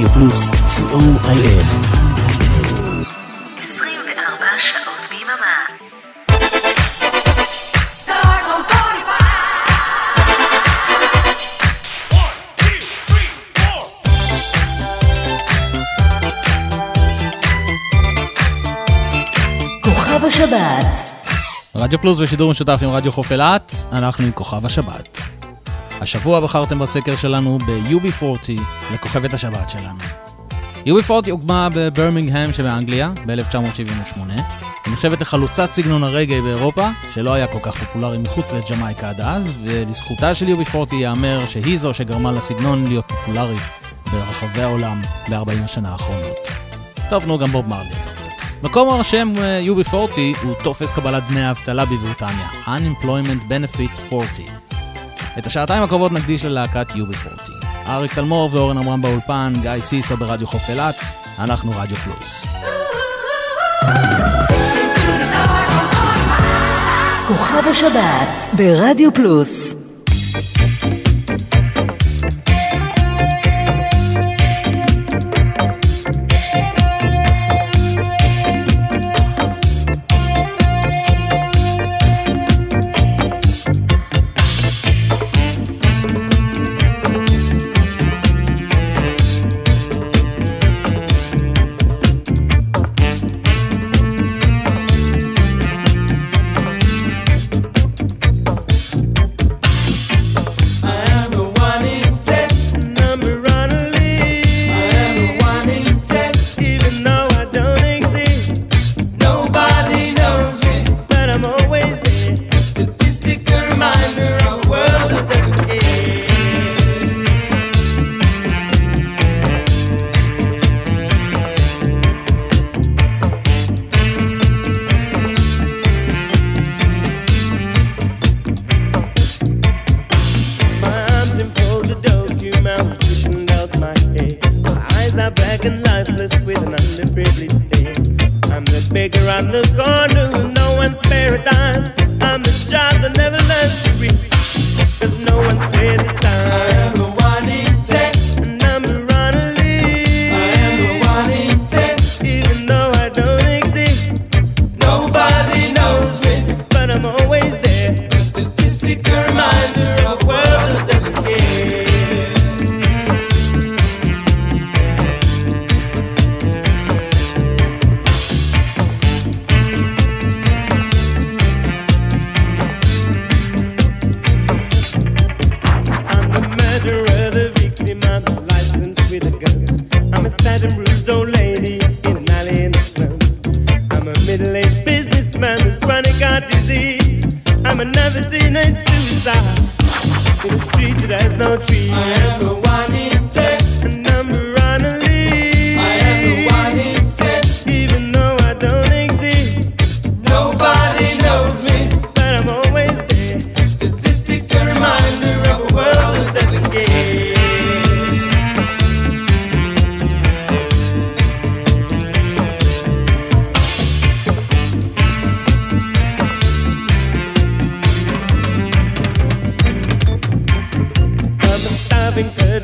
רדיו פלוס, סיום co.il 24 שעות ביממה. רדיו פלוס בשידור משותף עם רדיו חוף אילת, אנחנו עם כוכב השבת. השבוע בחרתם בסקר שלנו ב-UB40 לכוכבת השבת שלנו. UB40 הוקמה בברמינגהם שבאנגליה ב-1978. היא נחשבת לחלוצת סגנון הרגעי באירופה, שלא היה כל כך פופולרי מחוץ לג'מייקה עד אז, ולזכותה של UB40 ייאמר שהיא זו שגרמה לסגנון להיות פופולרי ברחבי העולם ב-40 השנה האחרונות. טוב, נו, גם בוב מרלי עזר קצת. מקום הרשם אה, UB40 הוא טופס קבלת דמי האבטלה בבריטניה, Unemployment Benefits 40. את השעתיים הקרובות נקדיש ללהקת UB40. אריק תלמור ואורן עמרם באולפן, גיא סיסו ברדיו חוף אילת, אנחנו רדיו פלוס. כוכב השבת ברדיו פלוס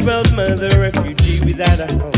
proud mother refugee without a home.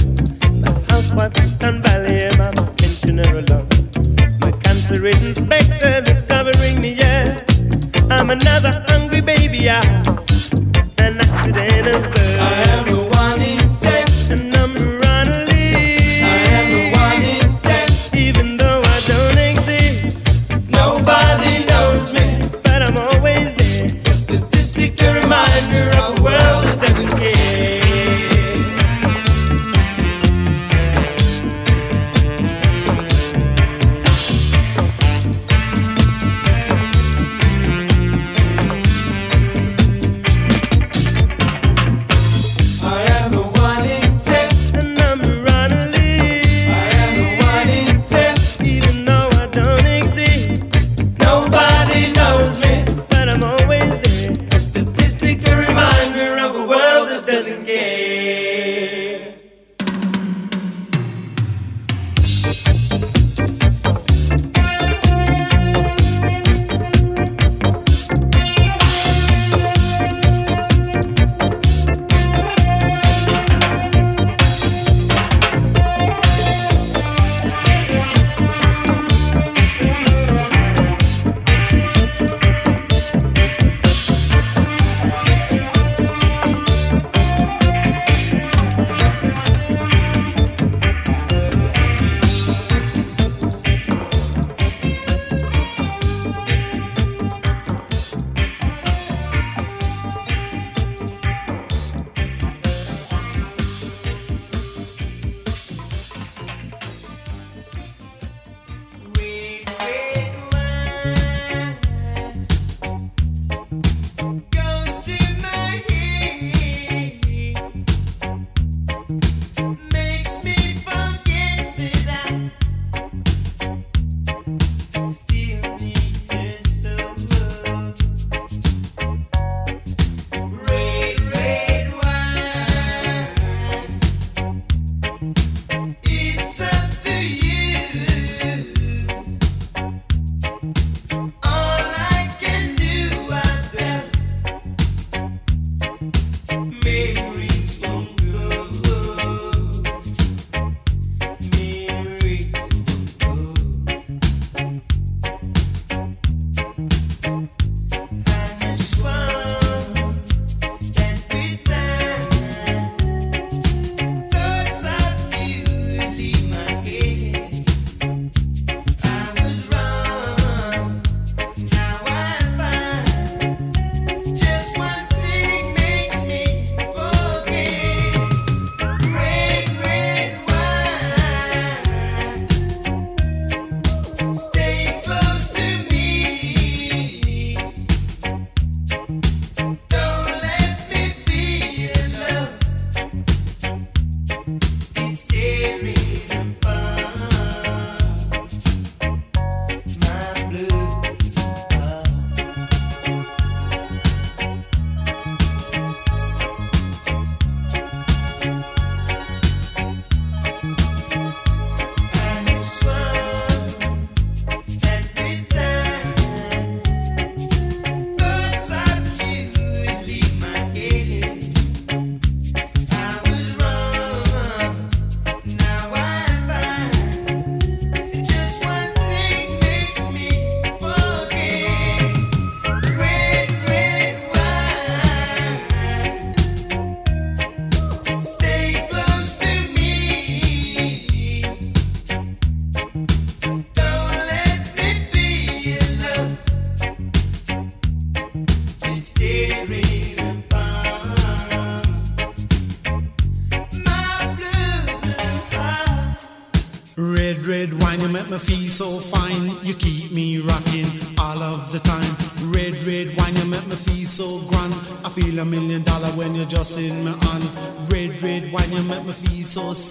So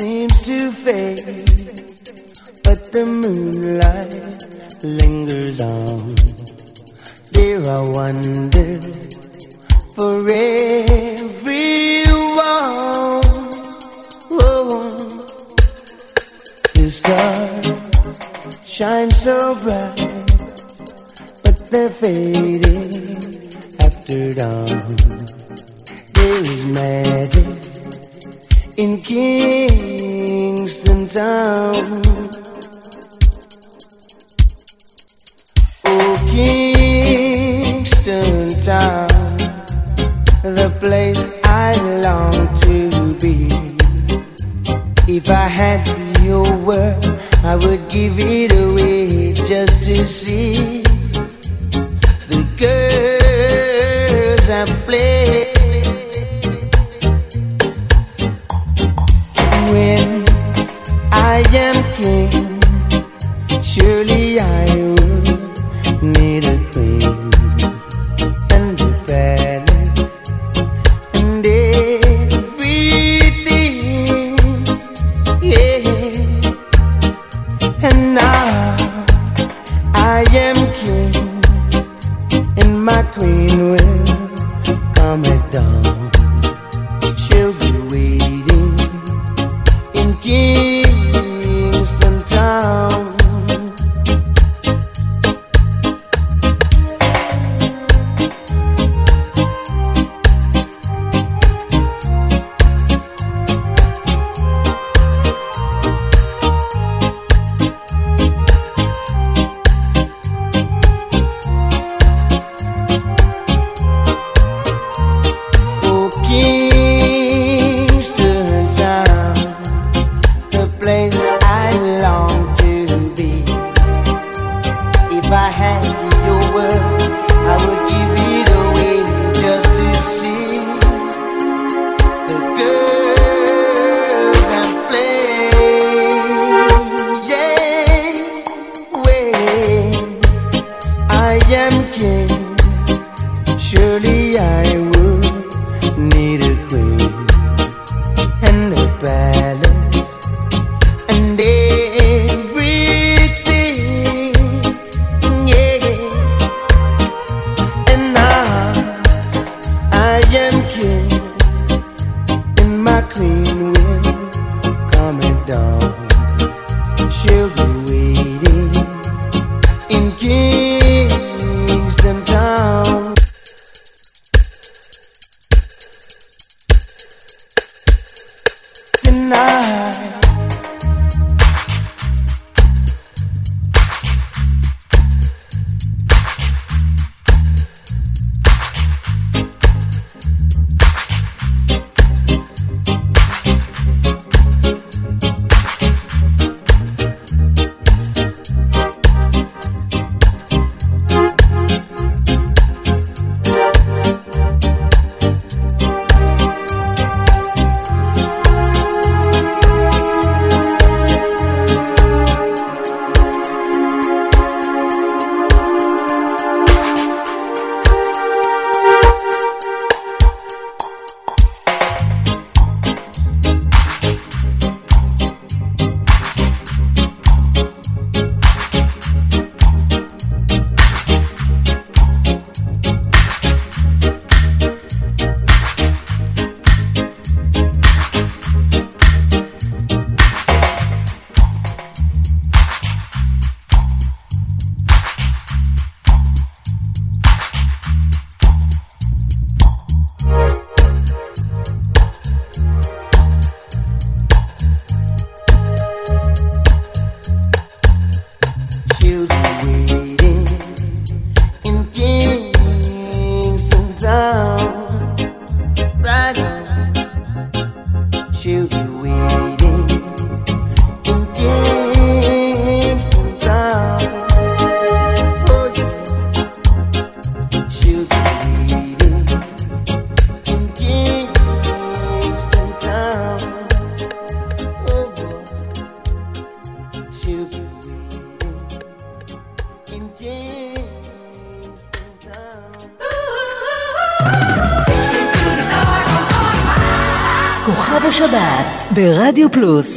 seems to fade, but the moonlight lingers on. There I wonder for everyone. Oh, the stars shine so bright, but they're fading after dawn. There is magic in Kingston Town. Oh, Kingston Town, the place I long to be. If I had your word, I would give it away just to see. Plus.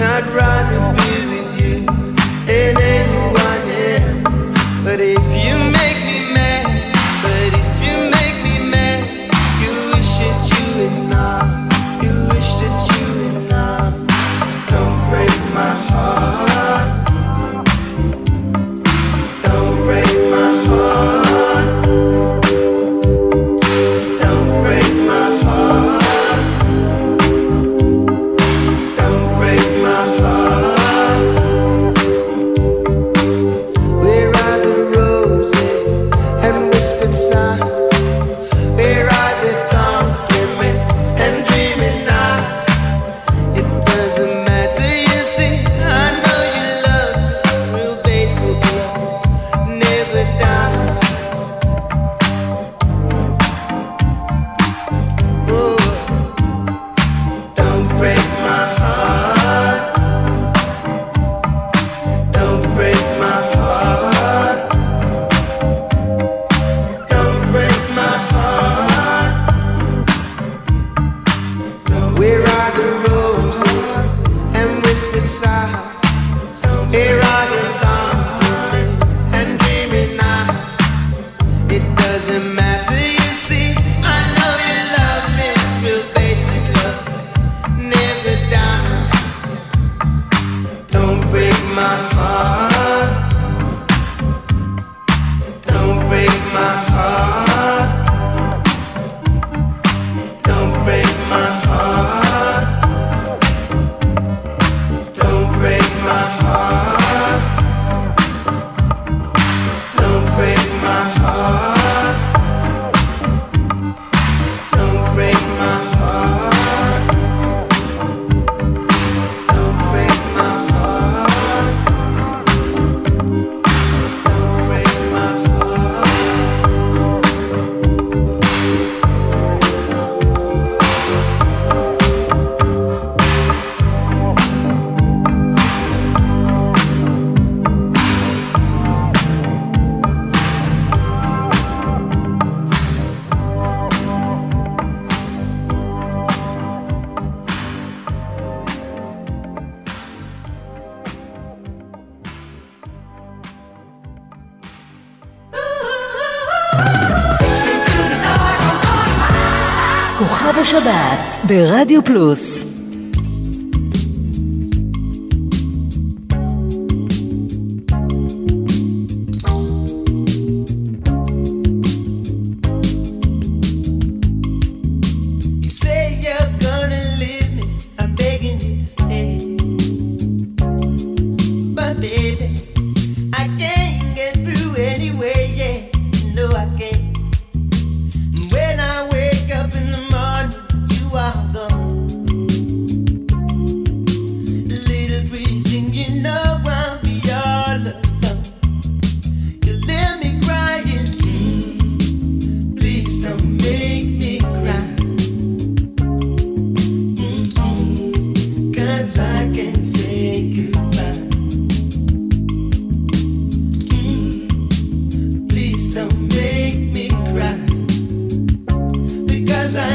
I'd rather be with you than anyone else. But if you ברדיו פלוס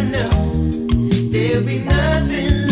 Know there'll be nothing.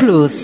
Plus.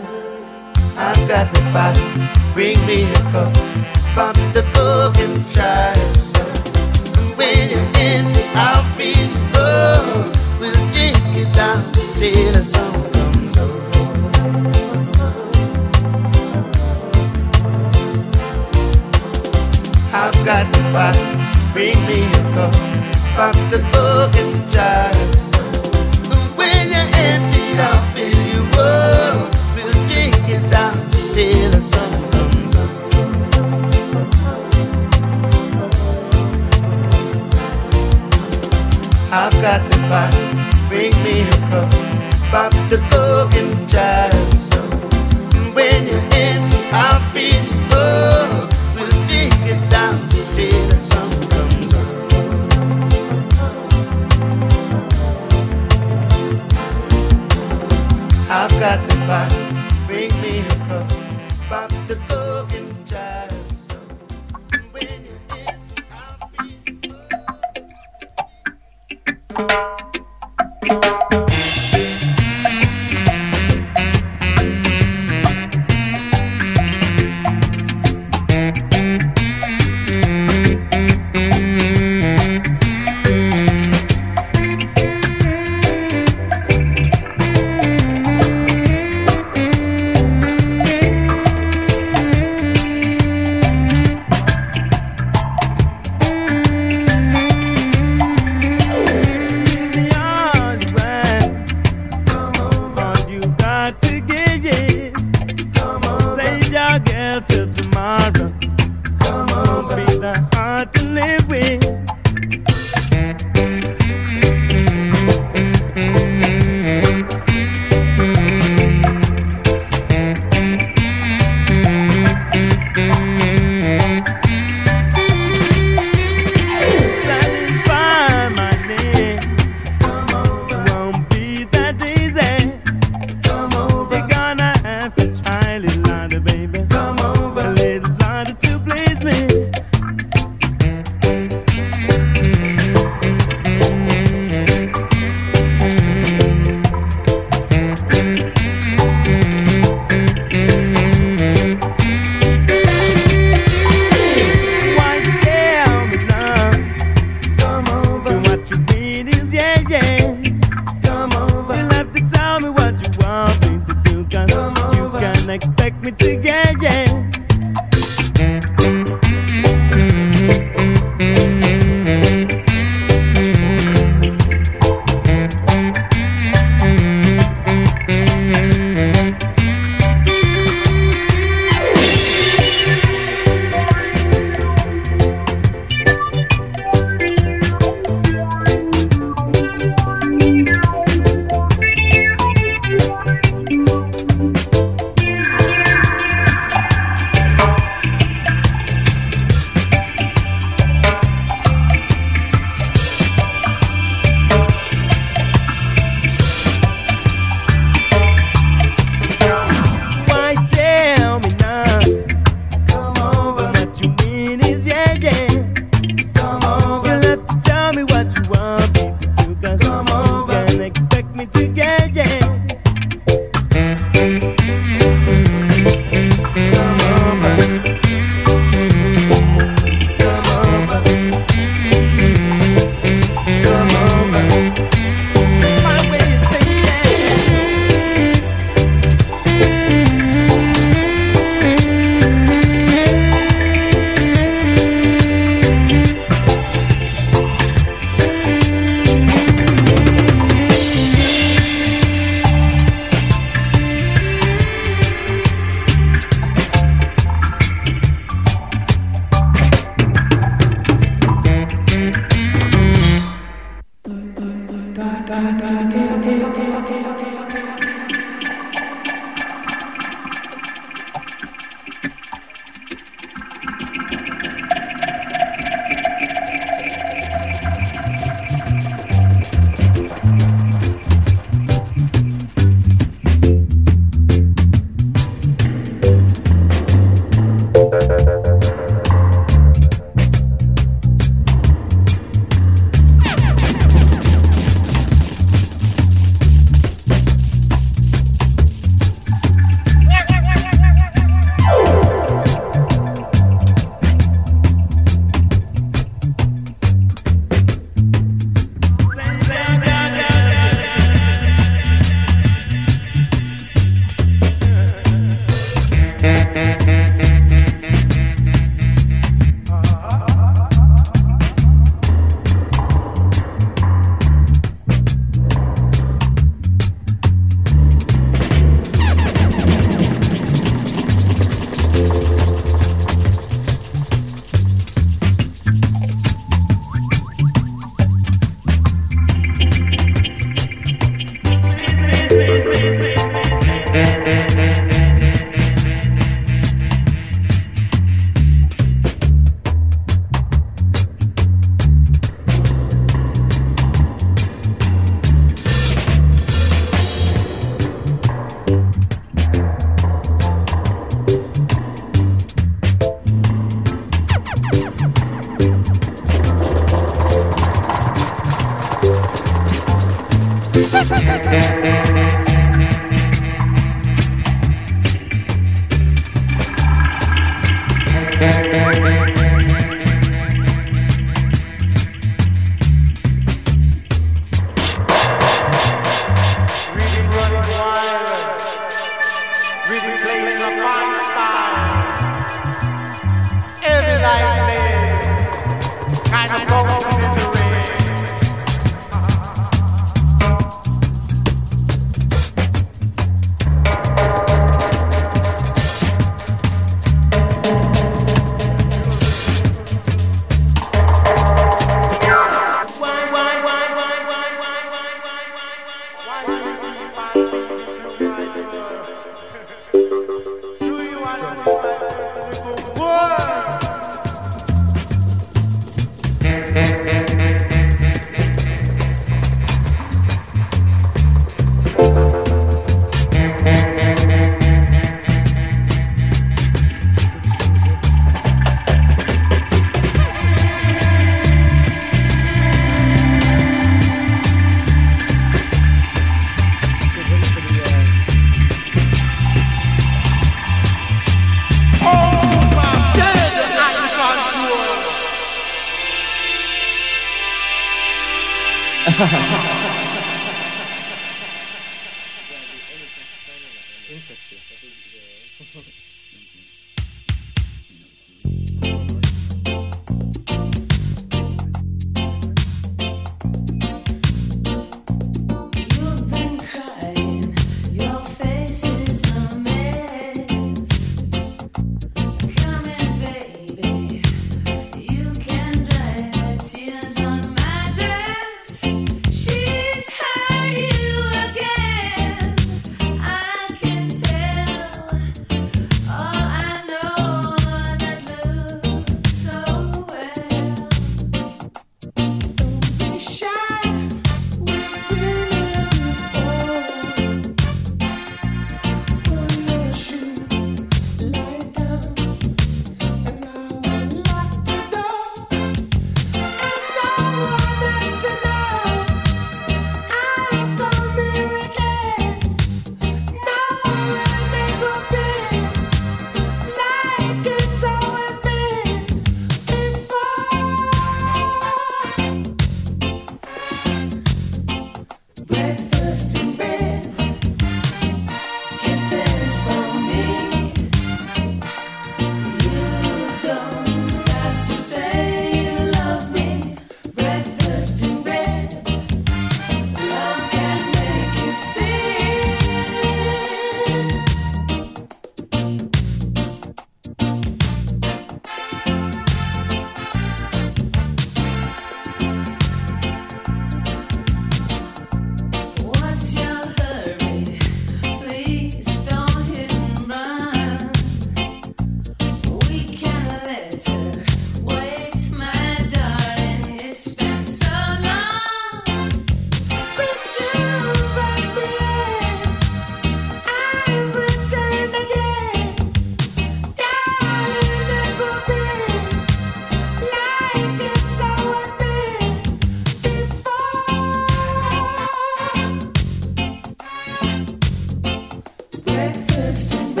breakfast.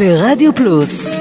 ברדיו פלוס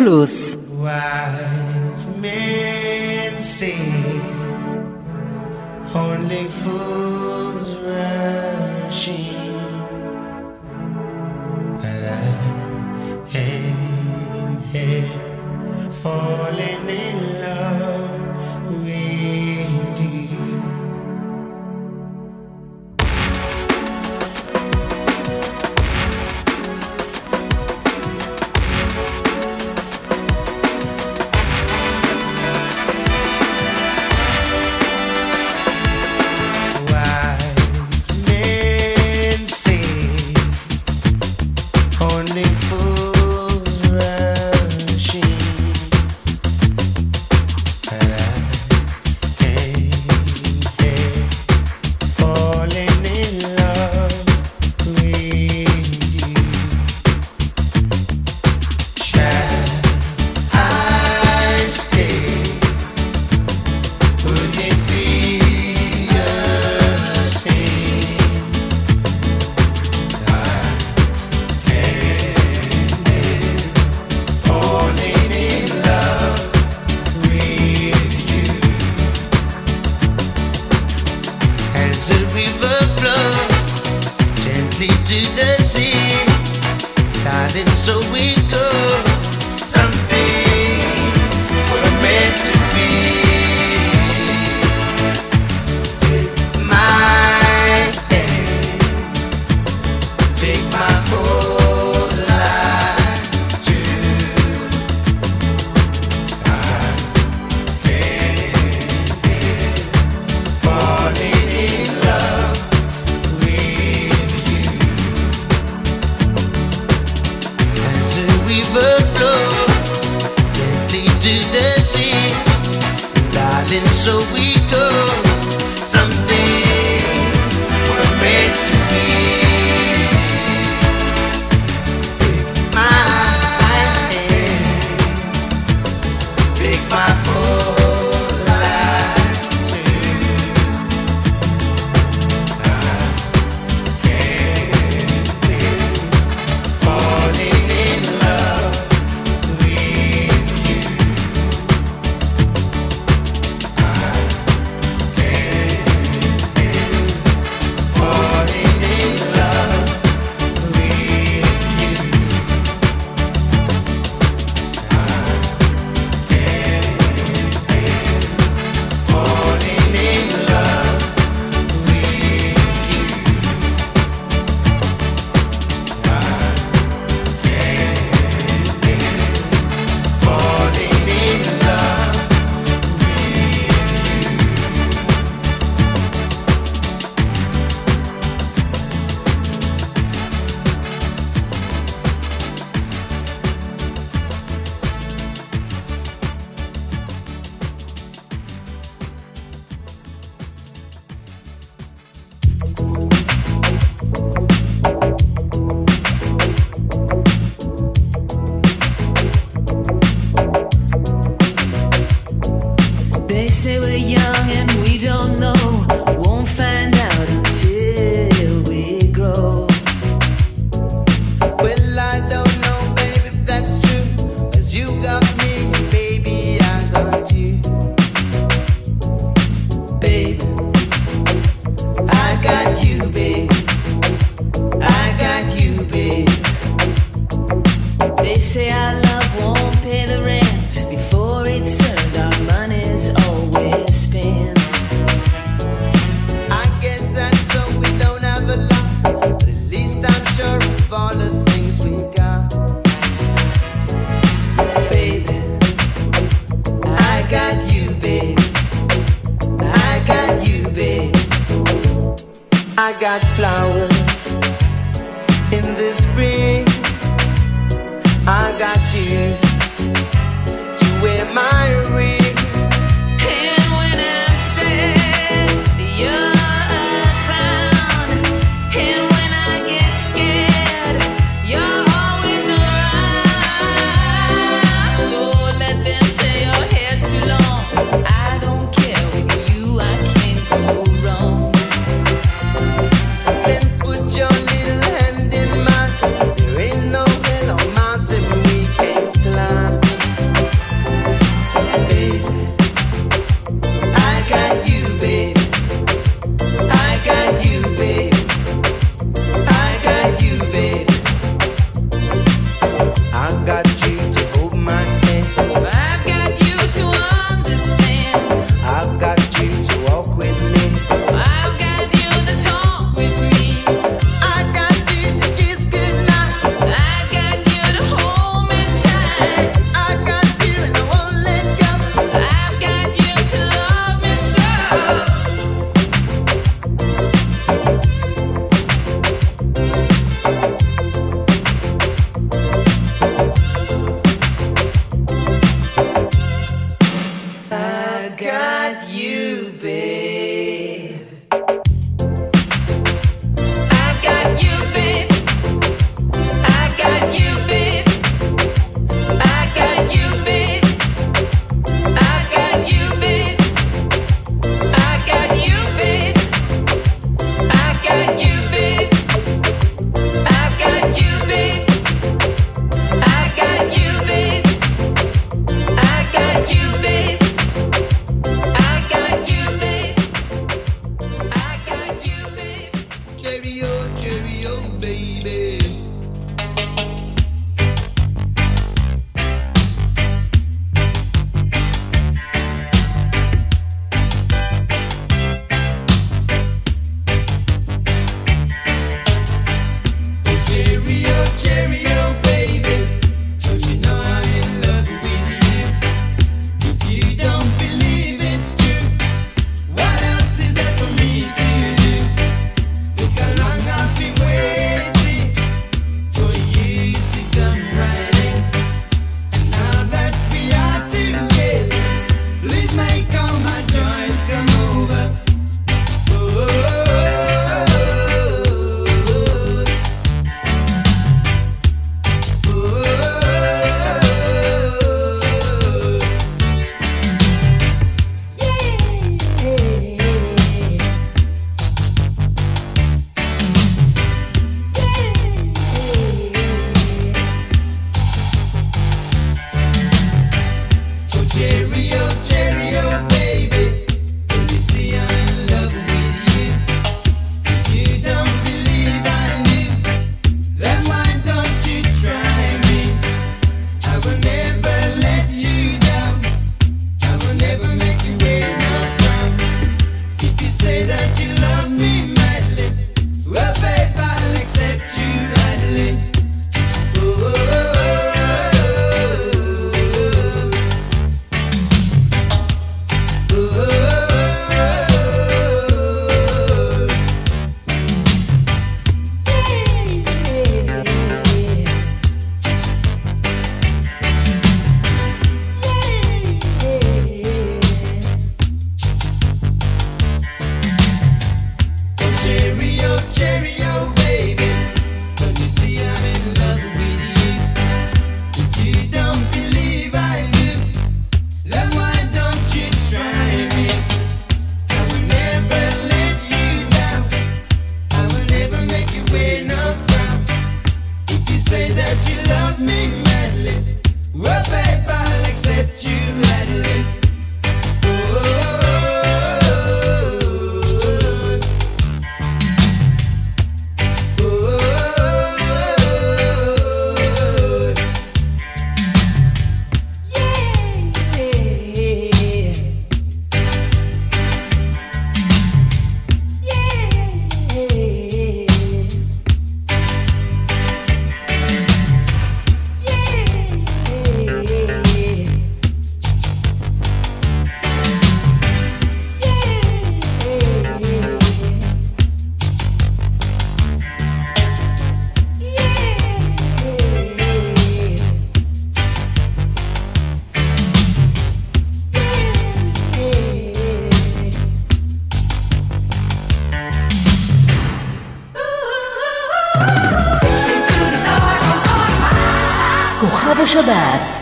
Plus. Flows gently to the sea, darling, so it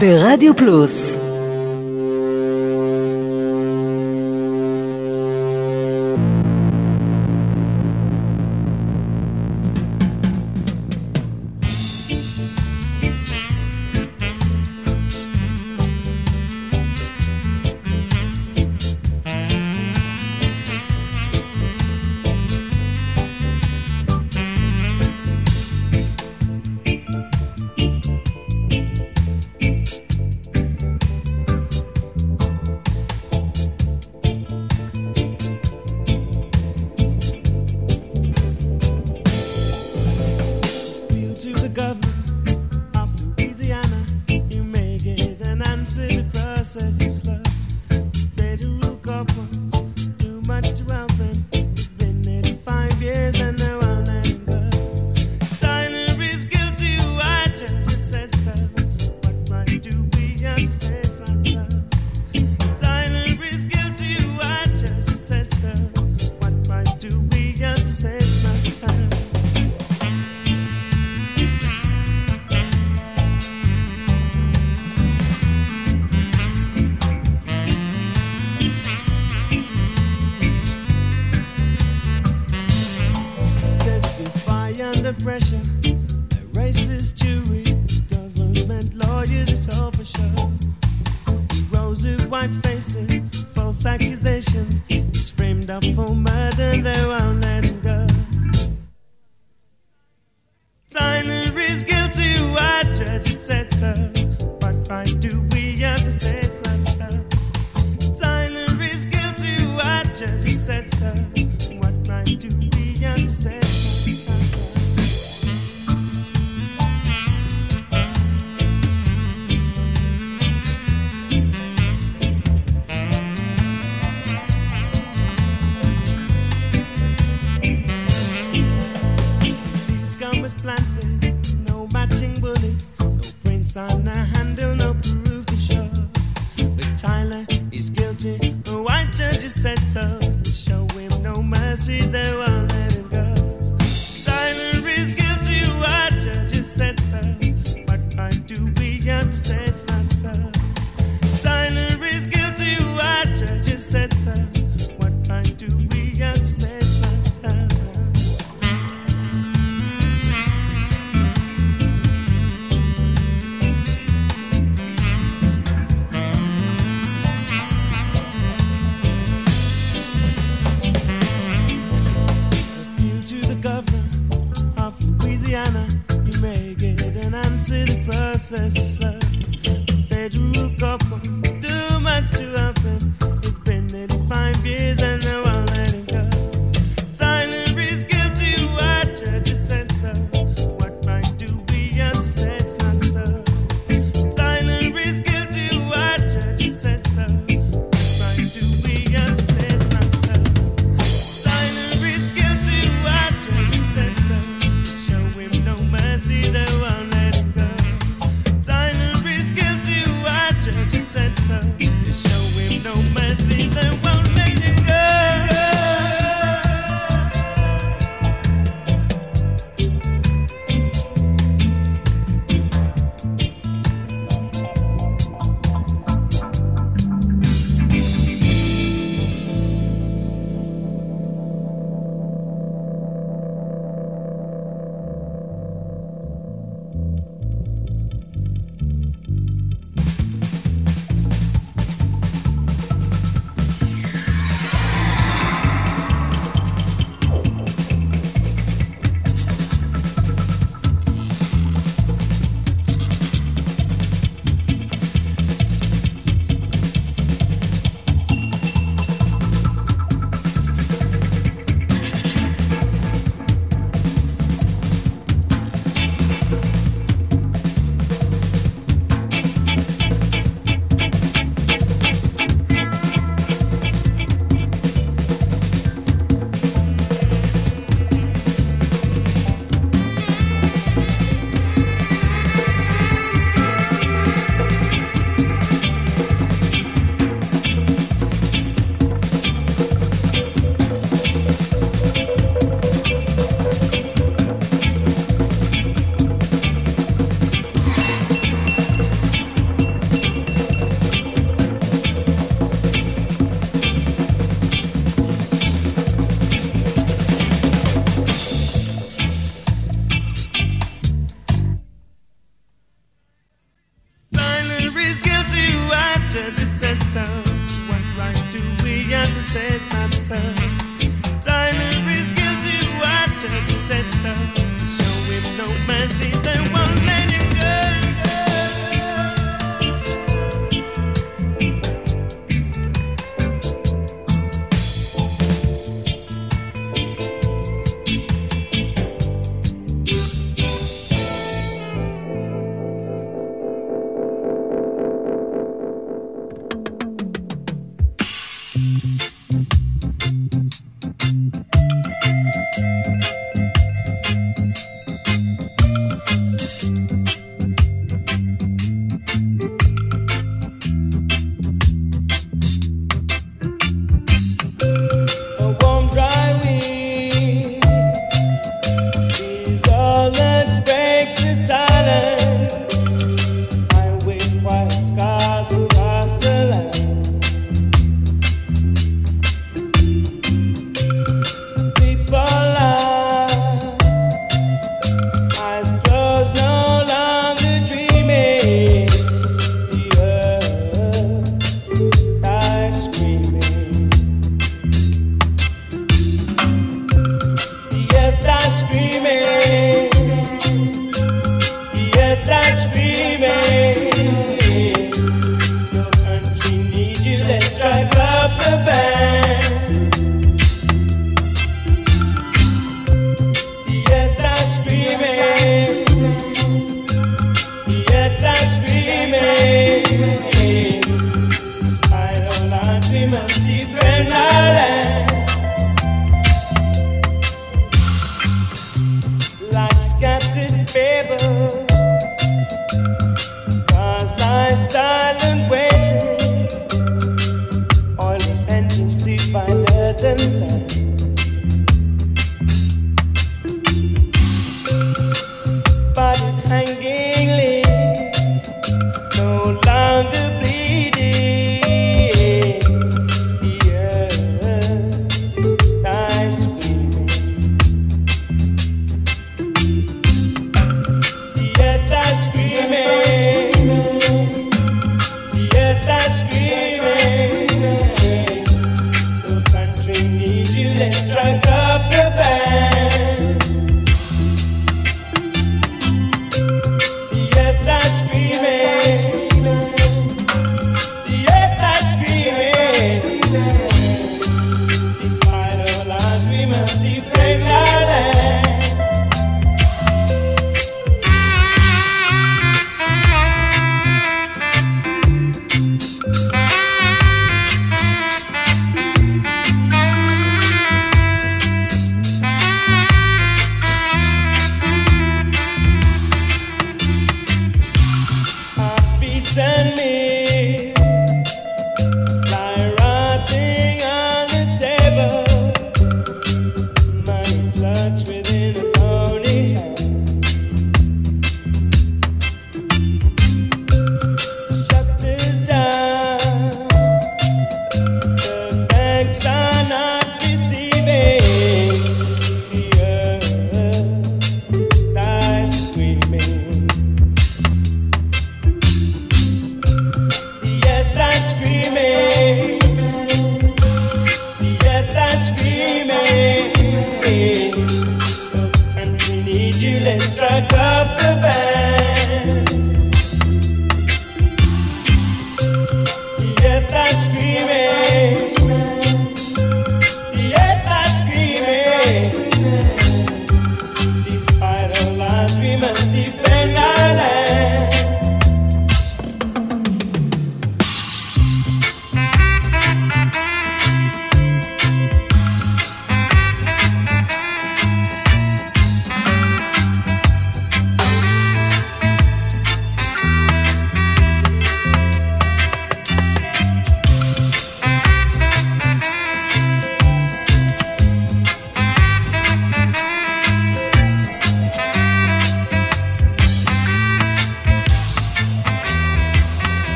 ברדיו פלוס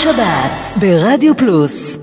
השבת ברדיו פלוס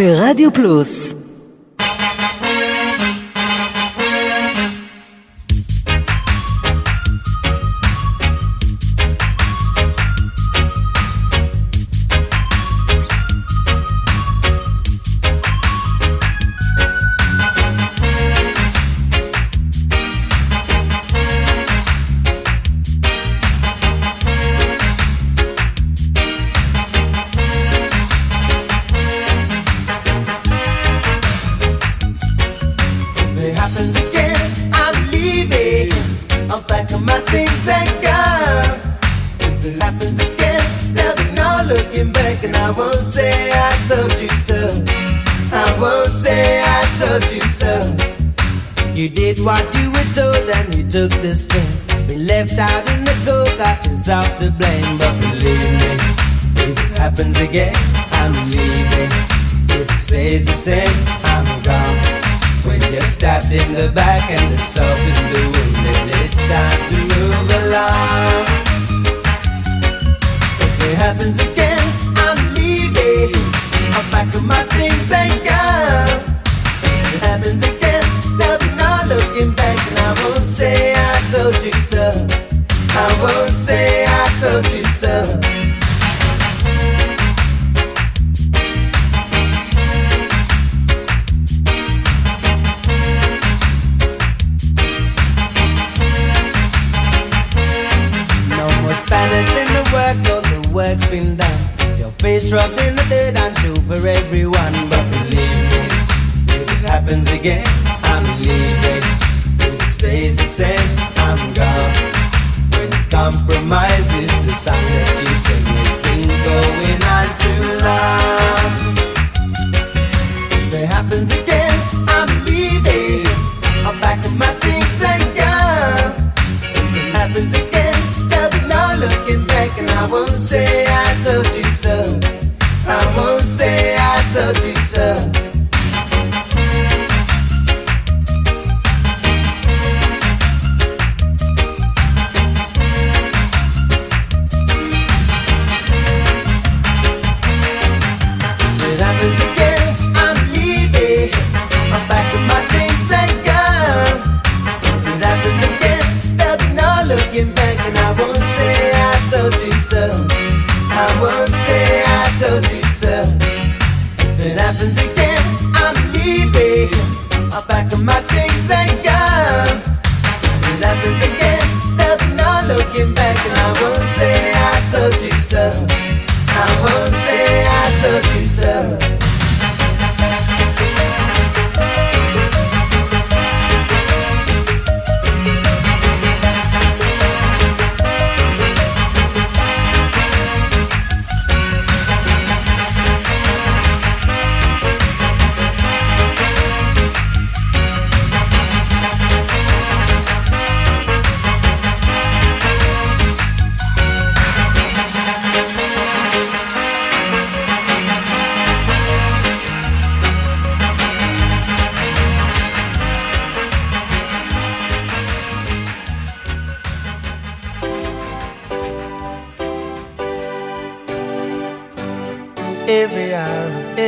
ברדיו פלוס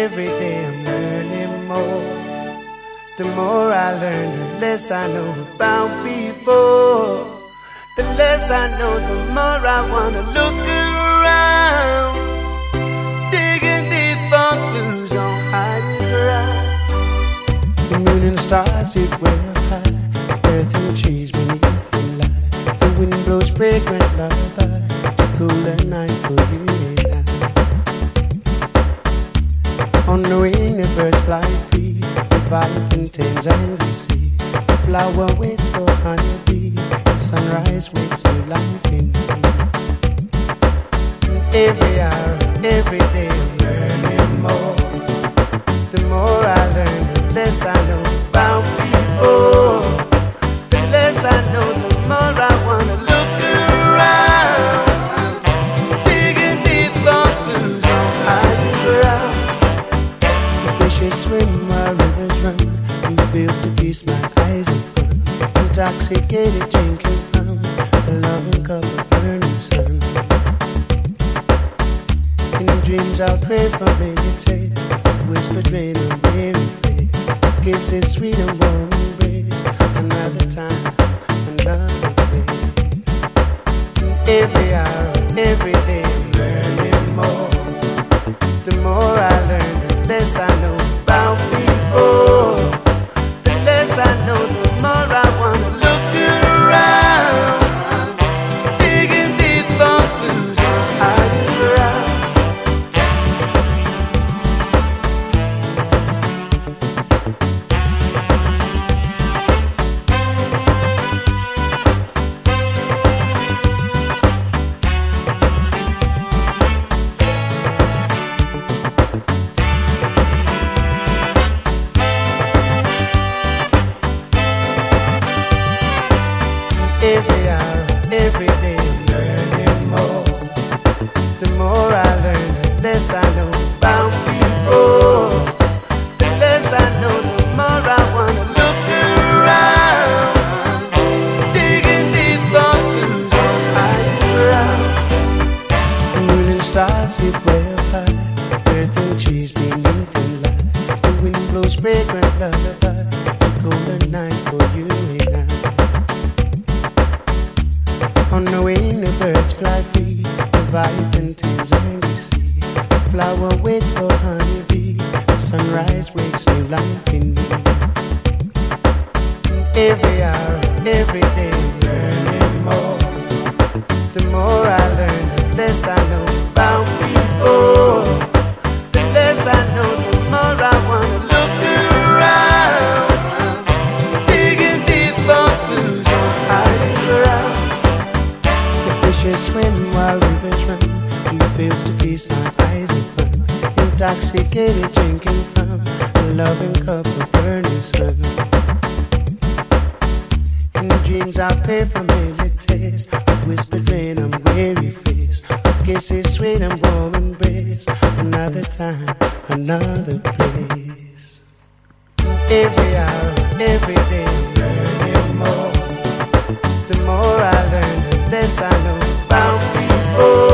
every day I'm learning more. The more I learn, the less I know about before. The less I know, the more I wanna look around. Digging deep for clues on higher ground. The moon and stars sit up high. Earth and trees beneath the light. The wind blows fragrant lullaby. The cooler night for you and. On the the birds fly free. Leviathan tames angry sea. The flower waits for honeybee. The sunrise wakes new life in me. Every hour, every day, learning more. The more I learn, the less I know about people. The less I know, the more I wanna look around. Fields to feast my eyes fun. Intoxicated drinking from the loving cup of burning sun. In dreams I'll pray for maybe taste. Whispered rain on weary face. Kisses sweet and warm embrace. Another time, another place. Every hour, every Intoxicated drinking from a loving cup of burning sun. In the dreams I pray for taste. Whispered rain on weary face. Kisses sweet and warm embrace. Another time, another place. Every hour, every day, learning more. The more I learn, the less I know about people.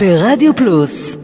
ברדיו פלוס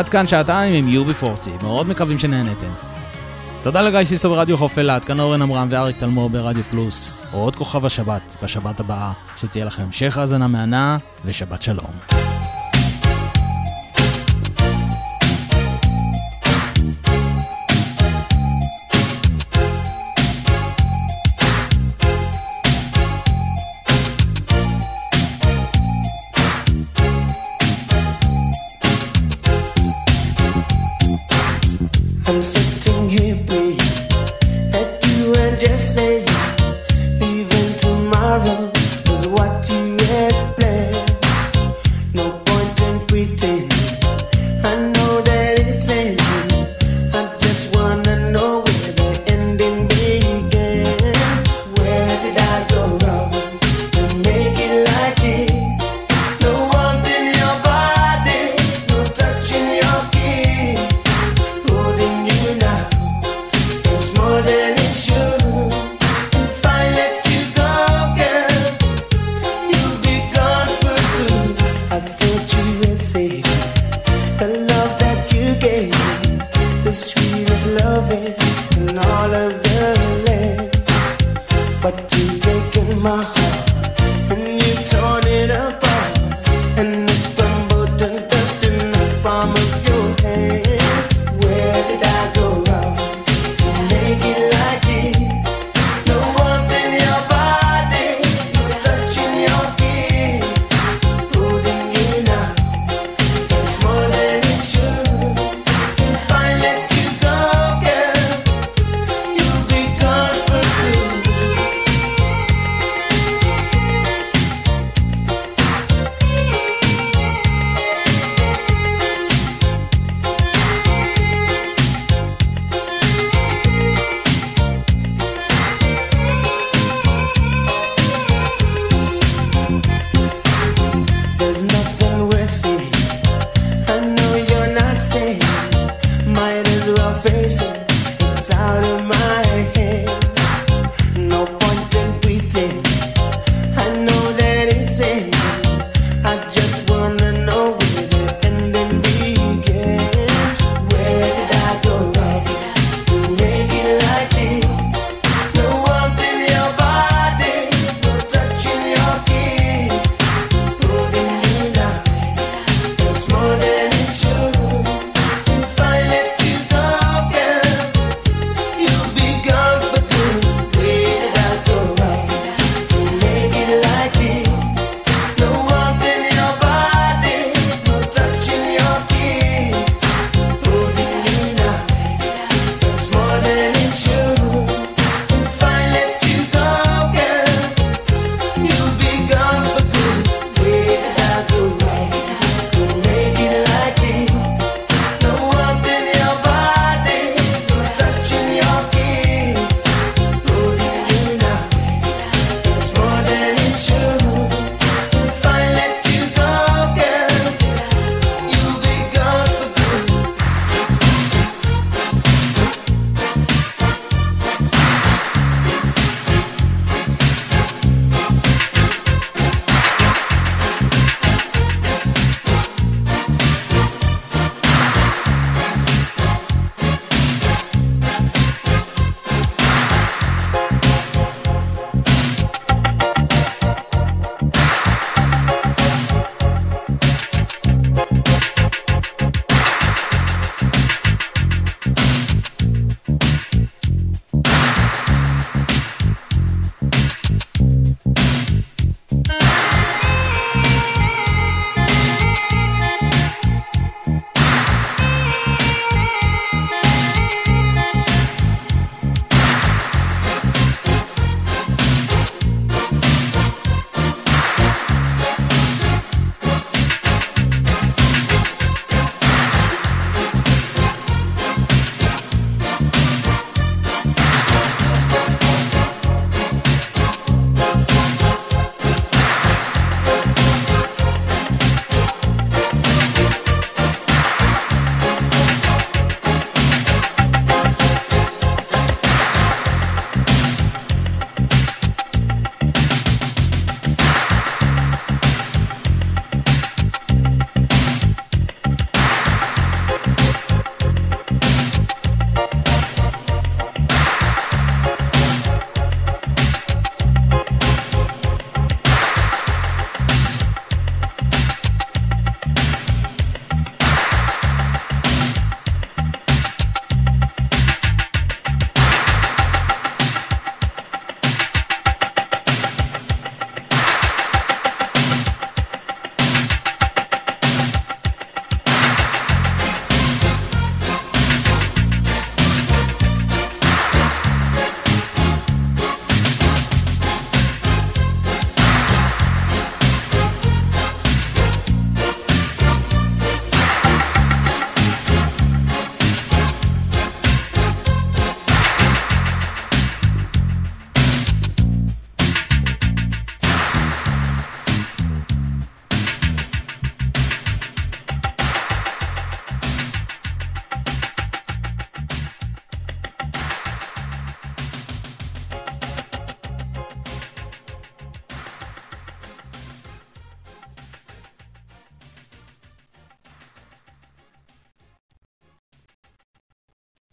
ועד כאן שעתיים עם UB40, מאוד מקווים שנהנתם. תודה לגיא סיסו ברדיו חוף אילת, כאן אורן עמרם ואריק תלמור ברדיו פלוס. עוד כוכב השבת, בשבת הבאה, שתהיה לכם המשך האזנה מהנה ושבת שלום.